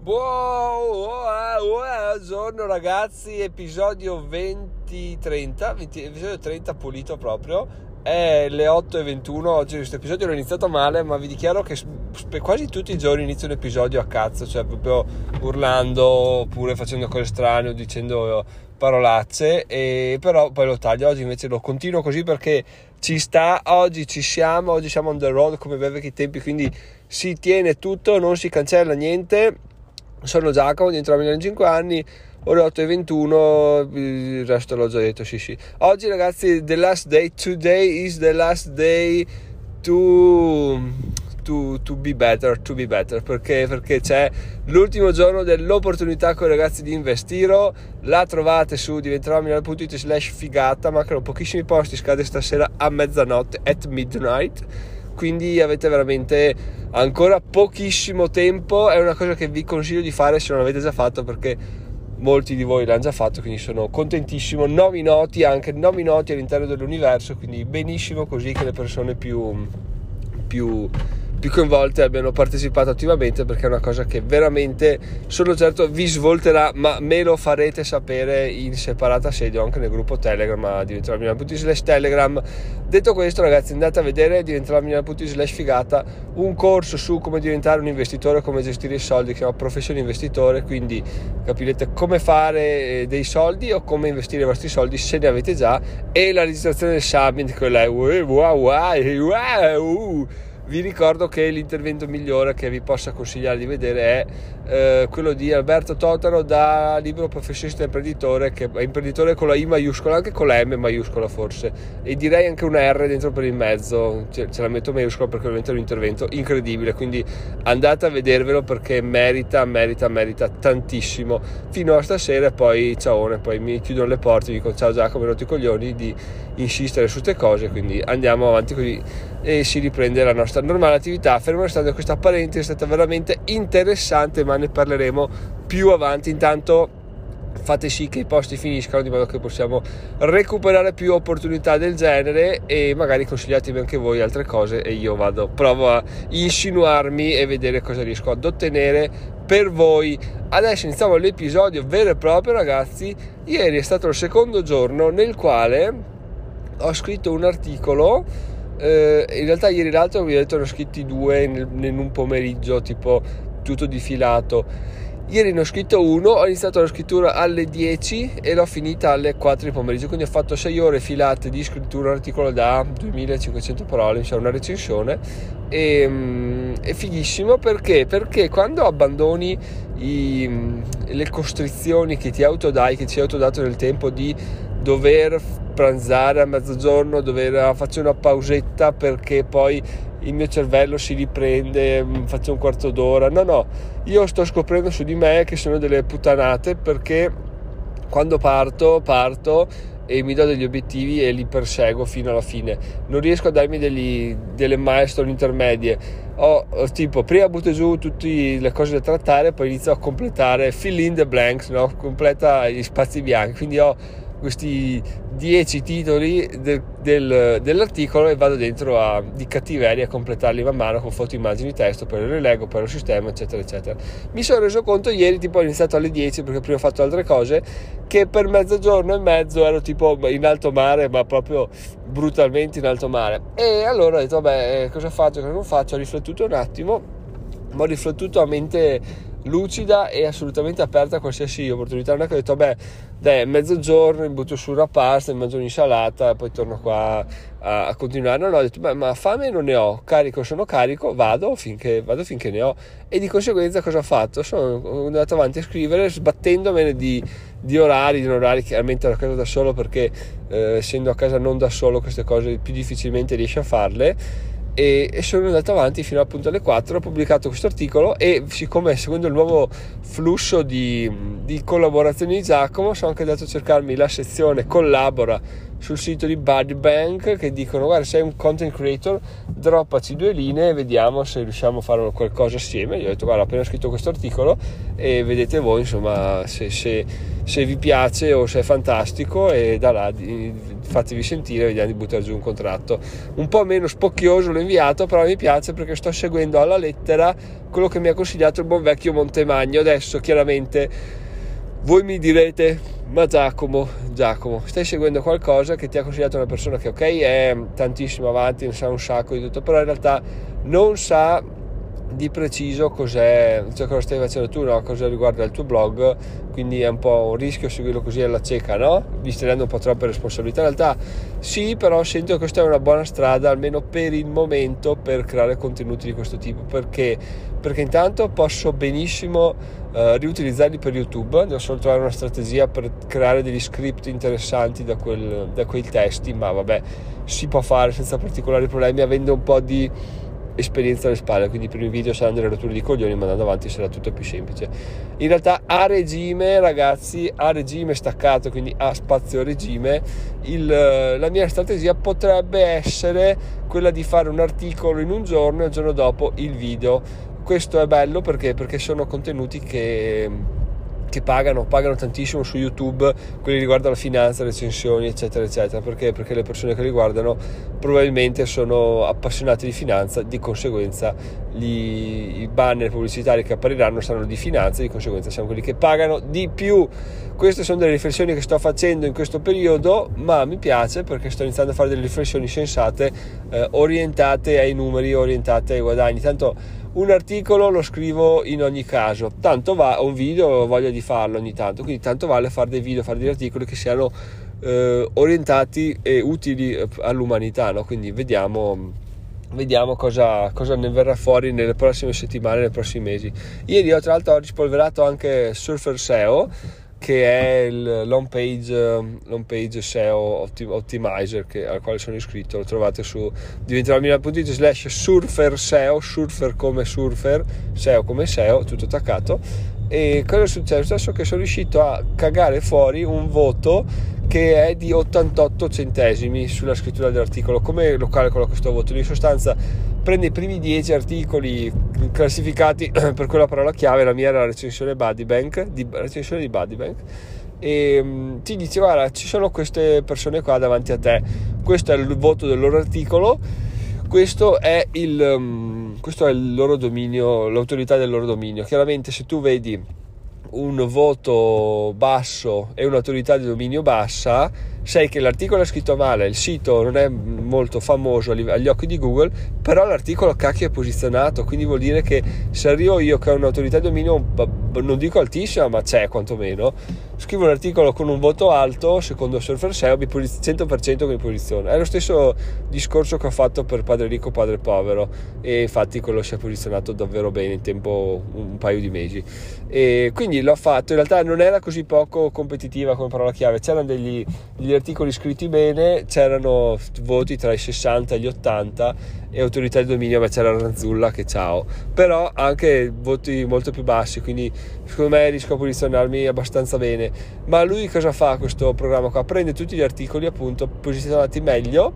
Buongiorno ragazzi, episodio 20-30, 20, episodio 30 pulito proprio. È le 8.21, oggi questo episodio l'ho iniziato male, ma vi dichiaro che quasi tutti i giorni inizio un episodio a cazzo, cioè proprio urlando oppure facendo cose strane o dicendo parolacce, e però poi lo taglio. Oggi invece lo continuo così perché ci sta, oggi ci siamo, oggi siamo on the road come bei vecchi tempi, quindi si tiene tutto, non si cancella niente sono Giacomo, dentro la Milano 5 anni, ore 8 e 21, il resto l'ho già detto, sì sì. Oggi ragazzi, the last day, today is the last day to, to, to be better, to be better, perché, perché c'è l'ultimo giorno dell'opportunità con i ragazzi di investiro, la trovate su diventeròmilano.it slash figata, mancano pochissimi posti, scade stasera a mezzanotte, at midnight quindi avete veramente ancora pochissimo tempo è una cosa che vi consiglio di fare se non l'avete già fatto perché molti di voi l'hanno già fatto quindi sono contentissimo. Nomi noti anche nomi noti all'interno dell'universo quindi benissimo così che le persone più, più più coinvolte abbiano partecipato attivamente perché è una cosa che veramente sono certo vi svolterà ma me lo farete sapere in separata sede o anche nel gruppo telegram diventerà milano.it slash telegram. Detto questo ragazzi andate a vedere slash figata un corso su come diventare un investitore come gestire i soldi che chiama professione investitore quindi capirete come fare eh, dei soldi o come investire i vostri soldi se ne avete già e la registrazione del summit quella è wow wow, wow vi ricordo che l'intervento migliore che vi possa consigliare di vedere è eh, quello di Alberto Totaro da libro professionista imprenditore che è imprenditore con la I maiuscola anche con la M maiuscola forse e direi anche una R dentro per il mezzo ce, ce la metto maiuscola perché ovviamente è un intervento incredibile quindi andate a vedervelo perché merita merita merita tantissimo. Fino a stasera poi ciao poi mi chiudono le porte dico ciao Giacomo rotti i coglioni di insistere su queste cose quindi andiamo avanti così e si riprende la nostra normale attività fermo restando questa parentesi è stata veramente interessante ma ne parleremo più avanti. Intanto fate sì che i posti finiscano di modo che possiamo recuperare più opportunità del genere e magari consigliatemi anche voi altre cose e io vado provo a insinuarmi e vedere cosa riesco ad ottenere per voi adesso iniziamo l'episodio vero e proprio ragazzi ieri è stato il secondo giorno nel quale ho scritto un articolo eh, in realtà ieri l'altro vi ho detto ne ho scritti due in, in un pomeriggio tipo tutto difilato. Ieri ne ho scritto uno, ho iniziato la scrittura alle 10 e l'ho finita alle 4 di pomeriggio, quindi ho fatto 6 ore filate di scrittura, un articolo da 2500 parole, cioè una recensione, e, mm, è fighissimo perché? Perché quando abbandoni i, le costrizioni che ti autodai, che ti hai autodato nel tempo di dover pranzare a mezzogiorno, dover fare una pausetta perché poi il mio cervello si riprende, mm, faccio un quarto d'ora. No, no, io sto scoprendo su di me che sono delle puttanate perché quando parto, parto e mi do degli obiettivi e li perseguo fino alla fine. Non riesco a darmi degli, delle milestone intermedie. Ho, tipo, prima butto giù tutte le cose da trattare, poi inizio a completare, fill in the blanks, no? completa gli spazi bianchi. Quindi ho questi 10 titoli de, del, dell'articolo e vado dentro a, di cattiveria a completarli man mano con foto, immagini, testo, poi lo rilego, poi lo sistema, eccetera, eccetera. Mi sono reso conto ieri, tipo ho iniziato alle 10 perché prima ho fatto altre cose, che per mezzogiorno e mezzo ero tipo in alto mare, ma proprio brutalmente in alto mare. E allora ho detto, vabbè, eh, cosa faccio, cosa non faccio? Ho riflettuto un attimo, ma ho riflettuto a mente lucida e assolutamente aperta a qualsiasi opportunità. Non è che ho detto, beh, dai, mezzogiorno mi butto su una pasta, mangio un'insalata e poi torno qua a, a, continuare. No, no, ho detto, beh, ma fame non ne ho, carico sono carico, vado finché, vado finché ne ho. E di conseguenza cosa ho fatto? Sono andato avanti a scrivere sbattendomene di, di orari, di orari chiaramente ero a casa da solo perché eh, essendo a casa non da solo queste cose più difficilmente riesci a farle e, e, sono andato avanti fino appunto alle 4 ho pubblicato questo articolo e siccome seguendo il nuovo flusso di, di collaborazioni di Giacomo sono anche andato a cercarmi la sezione collabora sul sito di Budbank che dicono guarda sei un content creator droppaci due linee e vediamo se riusciamo a fare qualcosa assieme. Io ho detto guarda ho appena scritto questo articolo e vedete voi insomma se, se, se vi piace o se è fantastico e da là fatevi sentire vediamo di buttare giù un contratto. Un po' meno spocchioso l'ho inviato però mi piace perché sto seguendo alla lettera quello che mi ha consigliato il buon vecchio Montemagno. Adesso chiaramente voi mi direte ma Giacomo, Giacomo, stai seguendo qualcosa che ti ha consigliato una persona che ok è tantissimo avanti, ne sa un sacco di tutto, però in realtà non sa di preciso cos'è, cioè cosa stai facendo tu, no? cosa riguarda il tuo blog, quindi è un po' un rischio seguirlo così alla cieca, no? Vi stai dando un po' troppe responsabilità. In realtà sì, però sento che questa è una buona strada, almeno per il momento, per creare contenuti di questo tipo, perché, perché intanto posso benissimo uh, riutilizzarli per YouTube, devo solo trovare una strategia per creare degli script interessanti da, quel, da quei testi, ma vabbè, si può fare senza particolari problemi, avendo un po' di esperienza alle spalle, quindi i primi video saranno delle rotture di coglioni, ma andando avanti sarà tutto più semplice. In realtà a regime, ragazzi, a regime staccato, quindi a spazio regime, il, la mia strategia potrebbe essere quella di fare un articolo in un giorno e il giorno dopo il video. Questo è bello perché, perché sono contenuti che che pagano, pagano tantissimo su YouTube, quelli riguardano la finanza, recensioni, eccetera, eccetera. Perché? Perché le persone che li guardano probabilmente sono appassionate di finanza, di conseguenza gli, i banner pubblicitari che appariranno saranno di finanza, di conseguenza siamo quelli che pagano di più. Queste sono delle riflessioni che sto facendo in questo periodo, ma mi piace perché sto iniziando a fare delle riflessioni sensate, eh, orientate ai numeri, orientate ai guadagni. Tanto un articolo lo scrivo in ogni caso, tanto va, un video ho voglia di farlo ogni tanto, quindi tanto vale fare dei video, fare degli articoli che siano eh, orientati e utili eh, all'umanità, no? quindi vediamo, vediamo cosa, cosa, ne verrà fuori nelle prossime settimane, nei prossimi mesi. Ieri ho tra l'altro ho rispolverato anche Surfer SEO che è long page, long page SEO Optimizer che, al quale sono iscritto lo trovate su diventeromina.it slash surfer SEO surfer come surfer SEO come SEO tutto attaccato e cosa è successo? Adesso che sono riuscito a cagare fuori un voto che è di 88 centesimi sulla scrittura dell'articolo come lo calcolo questo voto? in sostanza prende i primi 10 articoli classificati per quella parola chiave, la mia era la recensione Buddybank, di, recensione di Buddybank, e um, ti dice guarda ci sono queste persone qua davanti a te, questo è il voto del loro articolo, questo è il, um, questo è il loro dominio, l'autorità del loro dominio. Chiaramente se tu vedi un voto basso e un'autorità di dominio bassa, sai che l'articolo è scritto male, il sito non è molto famoso agli occhi di Google, però l'articolo cacchio è posizionato, quindi vuol dire che se arrivo io che ho un'autorità di dominio, non dico altissima, ma c'è quantomeno, scrivo un articolo con un voto alto, secondo Surfer SEO, 100% mi posiziona. È lo stesso discorso che ho fatto per Padre Ricco, Padre Povero, e infatti quello si è posizionato davvero bene in tempo un paio di mesi. E quindi l'ho fatto, in realtà non era così poco competitiva come parola chiave, c'erano degli, degli articoli scritti bene, c'erano voti tra i 60 e gli 80 e autorità di dominio beh, c'era Ranzulla che ciao. Però anche voti molto più bassi quindi secondo me riesco a posizionarmi abbastanza bene. Ma lui cosa fa questo programma qua? Prende tutti gli articoli appunto posizionati meglio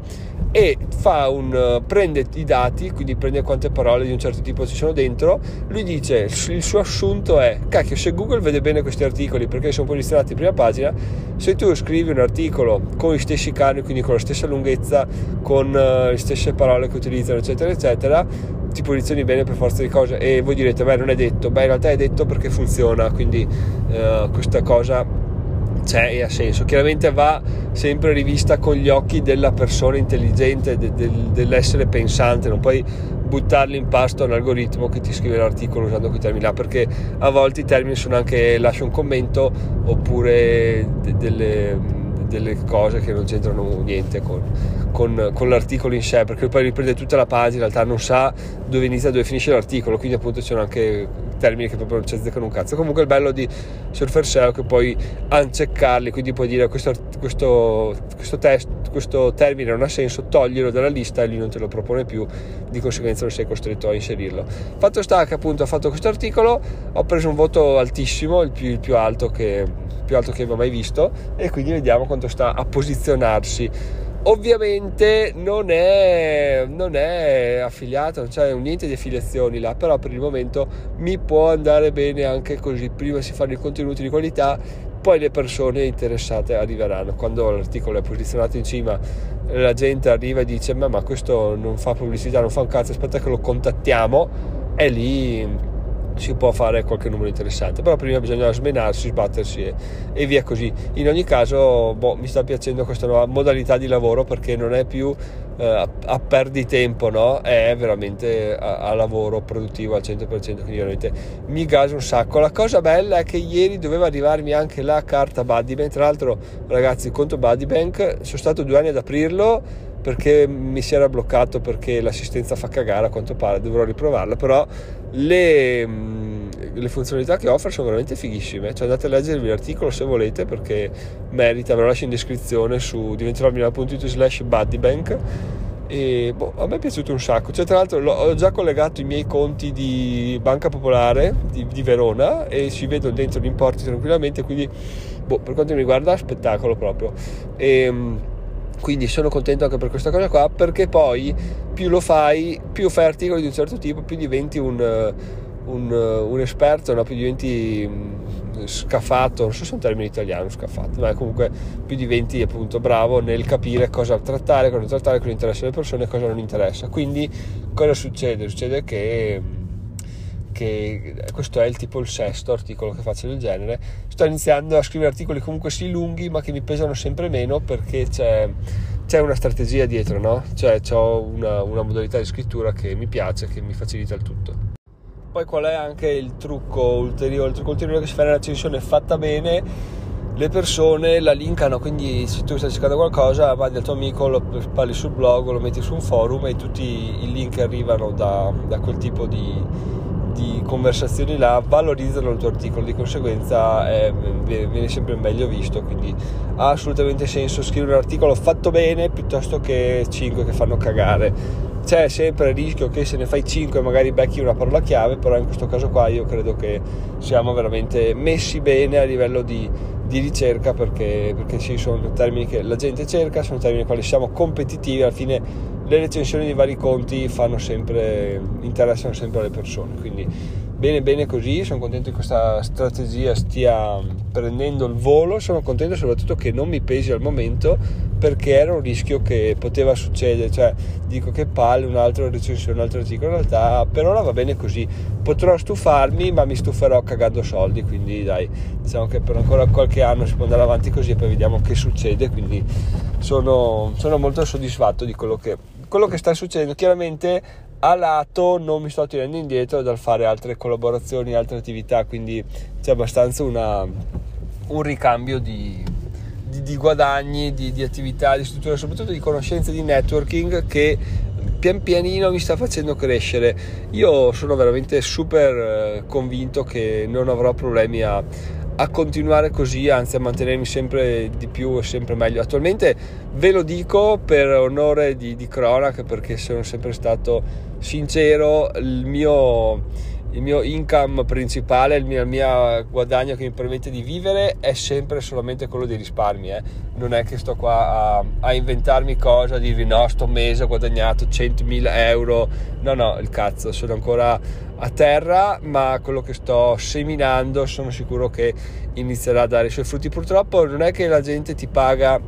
e fa un prende i dati quindi prende quante parole di un certo tipo ci sono dentro lui dice il suo assunto è cacchio se Google vede bene questi articoli perché sono posizionati in prima pagina se tu scrivi un articolo con gli stessi cani quindi con la stessa lunghezza con uh, le stesse parole che utilizzano eccetera eccetera ti posizioni bene per forza di cose e voi direte beh non è detto beh in realtà è detto perché funziona quindi uh, questa cosa c'è e ha senso. Chiaramente va sempre rivista con gli occhi della persona intelligente, de, de, dell'essere pensante, non puoi buttarli in pasto a un algoritmo che ti scrive l'articolo usando quei termini là, perché a volte i termini sono anche lascia un commento oppure de, delle, delle, cose che non c'entrano niente con, con, con, l'articolo in sé, perché poi riprende tutta la pagina, in realtà non sa dove inizia e dove finisce l'articolo, quindi appunto c'è anche termini che proprio non ci azzeccano un cazzo. Comunque il bello di Surfer SEO è che puoi unceccarli, quindi puoi dire questo, questo, questo, test, questo termine non ha senso, toglierlo dalla lista e lui non te lo propone più, di conseguenza non sei costretto a inserirlo. Fatto sta che appunto ho fatto questo articolo, ho preso un voto altissimo, il più, il più alto che più che abbia mai visto e quindi vediamo quanto sta a posizionarsi ovviamente non è, non è affiliato non c'è niente di affiliazioni là però per il momento mi può andare bene anche così. Prima si fanno i contenuti di qualità poi le persone interessate arriveranno. Quando l'articolo è posizionato in cima la gente arriva e dice ma, ma questo non fa pubblicità non fa un cazzo aspetta che lo contattiamo. E lì si può fare qualche numero interessante però prima bisogna smenarsi, sbattersi e, e via così. In ogni caso boh, mi sta piacendo questa nuova modalità di lavoro perché non è più eh, a, a perditempo no? è veramente a, a, lavoro produttivo al 100% quindi veramente mi gasa un sacco. La cosa bella è che ieri doveva arrivarmi anche la carta Buddybank tra l'altro ragazzi il conto Buddybank sono stato due anni ad aprirlo perché mi si era bloccato perché l'assistenza fa cagare a quanto pare, dovrò riprovarla, però le, mm, le funzionalità che offre sono veramente fighissime, cioè andate a leggervi l'articolo se volete perché merita, ve lo lascio in descrizione su diventeromilano.it slash buddybank. E boh, a me è piaciuto un sacco, cioè tra l'altro ho già collegato i miei conti di Banca Popolare di, di Verona e si vedono dentro gli importi tranquillamente, quindi boh, per quanto mi riguarda spettacolo proprio. E, mm, quindi sono contento anche per questa cosa qua perché poi più lo fai più fai articoli di un certo tipo più diventi un, un, un esperto no? più diventi mm, scafato non so se è un termine italiano scafato ma comunque più diventi appunto bravo nel capire cosa trattare cosa non trattare cosa interessa alle persone e cosa non interessa quindi cosa succede? succede che che questo è il tipo il sesto articolo che faccio del genere. Sto iniziando a scrivere articoli comunque sì lunghi ma che mi pesano sempre meno perché c'è, c'è una strategia dietro no? cioè ho una, una modalità di scrittura che mi piace che mi facilita il tutto. Poi qual è anche il trucco ulteriore? Il trucco ulteriore che si fa nella recensione fatta bene le persone la linkano, quindi se tu stai cercando qualcosa vai dal tuo amico, lo parli sul blog, lo metti su un forum e tutti i link arrivano da, da quel tipo di, di conversazioni là valorizzano il tuo articolo, di conseguenza eh, viene sempre meglio visto, quindi ha assolutamente senso scrivere un articolo fatto bene piuttosto che 5 che fanno cagare. C'è sempre il rischio che se ne fai 5 magari becchi una parola chiave, però in questo caso qua io credo che siamo veramente messi bene a livello di, di ricerca perché, perché sì, sono termini che la gente cerca, sono termini con quali siamo competitivi, alla fine le recensioni di vari conti fanno sempre, interessano sempre le persone, quindi bene bene così, sono contento che questa strategia stia prendendo il volo, sono contento soprattutto che non mi pesi al momento perché era un rischio che poteva succedere, cioè dico che palle un'altra recensione, un altro articolo, in realtà per ora va bene così, potrò stufarmi ma mi stuferò cagando soldi, quindi dai, diciamo che per ancora qualche anno si può andare avanti così e poi vediamo che succede, quindi sono, sono molto soddisfatto di quello che quello che sta succedendo chiaramente a lato non mi sto tirando indietro dal fare altre collaborazioni, altre attività, quindi c'è abbastanza una, un ricambio di, di, di guadagni, di, di, attività, di struttura, soprattutto di conoscenze, di networking che pian pianino mi sta facendo crescere. Io sono veramente super eh, convinto che non avrò problemi a a continuare così, anzi a mantenermi sempre di più e sempre meglio. Attualmente ve lo dico per onore di, di cronaca perché sono sempre stato sincero, il mio, il mio income principale, il mio, il mio, guadagno che mi permette di vivere è sempre solamente quello dei risparmi. Eh. Non è che sto qua a, a inventarmi cosa, a dirvi no, sto mese ho guadagnato 100.000 euro. No, no, il cazzo, sono ancora a terra, ma quello che sto seminando sono sicuro che inizierà a dare i suoi frutti. Purtroppo non è che la gente ti paga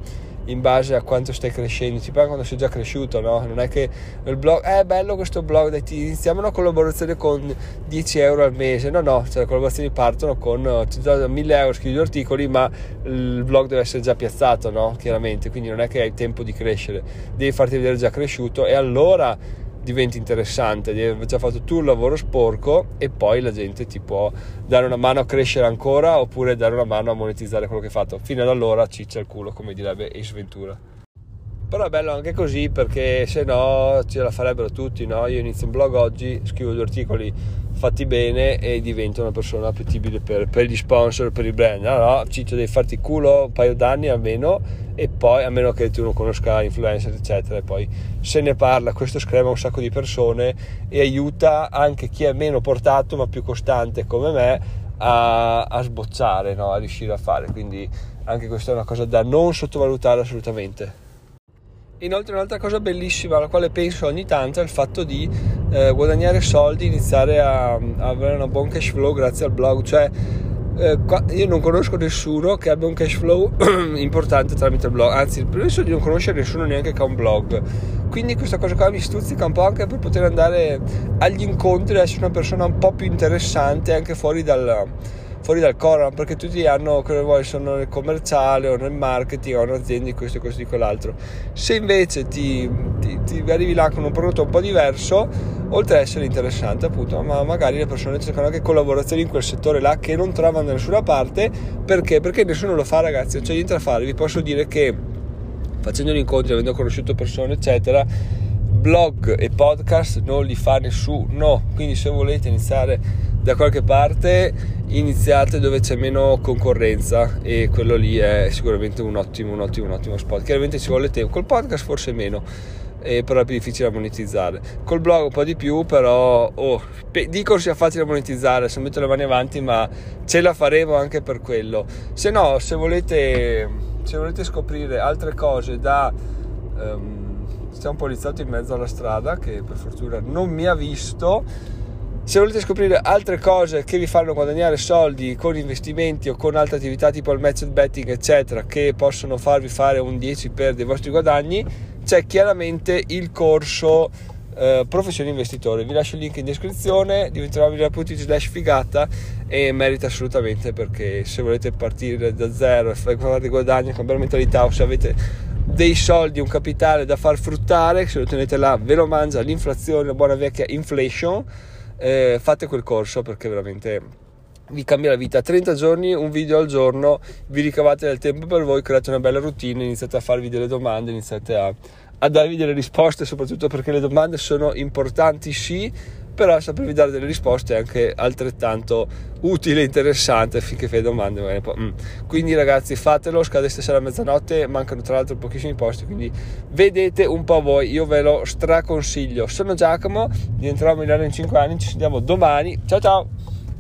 in base a quanto stai crescendo, ti paga quando sei già cresciuto, no? Non è che il blog eh, bello questo blog, dai, ti iniziamo una collaborazione con 10 euro al mese. No, no, cioè le collaborazioni partono con ti do 1000 euro, scrivi due articoli, ma il blog deve essere già piazzato, no? Chiaramente, quindi non è che hai tempo di crescere, devi farti vedere già cresciuto e allora diventi interessante, di aver già fatto tu il lavoro sporco e poi la gente ti può dare una mano a crescere ancora oppure dare una mano a monetizzare quello che hai fatto. Fino ad allora ciccia il culo, come direbbe Ace Ventura. Però è bello anche così perché se no ce la farebbero tutti, no? Io inizio un blog oggi, scrivo due articoli fatti bene e divento una persona appetibile per, per gli sponsor, per i brand. No, no, Ciccio devi farti culo un paio d'anni almeno e poi, a meno che tu non conosca influencer eccetera, e poi se ne parla, questo screma un sacco di persone e aiuta anche chi è meno portato ma più costante come me a, a sbocciare, no? a riuscire a fare. Quindi anche questa è una cosa da non sottovalutare assolutamente. Inoltre un'altra cosa bellissima alla quale penso ogni tanto è il fatto di eh, guadagnare soldi, iniziare a, a, avere una buon cash flow grazie al blog, cioè eh, io non conosco nessuno che abbia un cash flow importante tramite il blog, anzi penso di non conoscere nessuno neanche che ha un blog, quindi questa cosa qua mi stuzzica un po' anche per poter andare agli incontri e essere una persona un po' più interessante anche fuori dal fuori dal Coran perché tutti hanno quello che vuoi sono nel commerciale o nel marketing o hanno aziende di questo e questo di quell'altro. Se invece ti, ti, ti, arrivi là con un prodotto un po' diverso oltre ad essere interessante appunto ma magari le persone cercano anche collaborazioni in quel settore là che non trovano da nessuna parte perché? perché nessuno lo fa ragazzi. Non c'è niente da fare. Vi posso dire che facendo gli incontri avendo conosciuto persone eccetera blog e podcast non li fa nessuno. Quindi se volete iniziare da qualche parte iniziate dove c'è meno concorrenza e quello lì è sicuramente un ottimo, un ottimo, un ottimo spot. Chiaramente ci vuole tempo, col podcast forse meno, eh, però è più difficile da monetizzare. Col blog un po' di più, però oh, pe- dico sia facile da monetizzare, se metto le mani avanti, ma ce la faremo anche per quello. Se no, se volete, se volete scoprire altre cose da... Um, un poliziotto in mezzo alla strada che per fortuna non mi ha visto se volete scoprire altre cose che vi fanno guadagnare soldi con investimenti o con altre attività tipo il match betting, eccetera, che possono farvi fare un 10 per dei vostri guadagni, c'è chiaramente il corso eh, professione investitore. Vi lascio il link in descrizione, diventerò.it slash figata e merita assolutamente perché se volete partire da zero e fare guadagni, cambiare mentalità o se avete dei soldi, un capitale da far fruttare, se lo tenete là ve lo mangia l'inflazione, la buona vecchia inflation eh, fate quel corso perché veramente vi cambia la vita. 30 giorni, un video al giorno, vi ricavate del tempo per voi, create una bella routine, iniziate a farvi delle domande, iniziate a, a darvi delle risposte, soprattutto perché le domande sono importanti, sì, però sapervi dare delle risposte è anche altrettanto utile e interessante finché fai domande mm. quindi ragazzi fatelo scade stasera a mezzanotte mancano tra l'altro pochissimi posti quindi vedete un po' voi io ve lo straconsiglio. Sono Giacomo diventerò a Milano in 5 anni ci sentiamo domani. Ciao ciao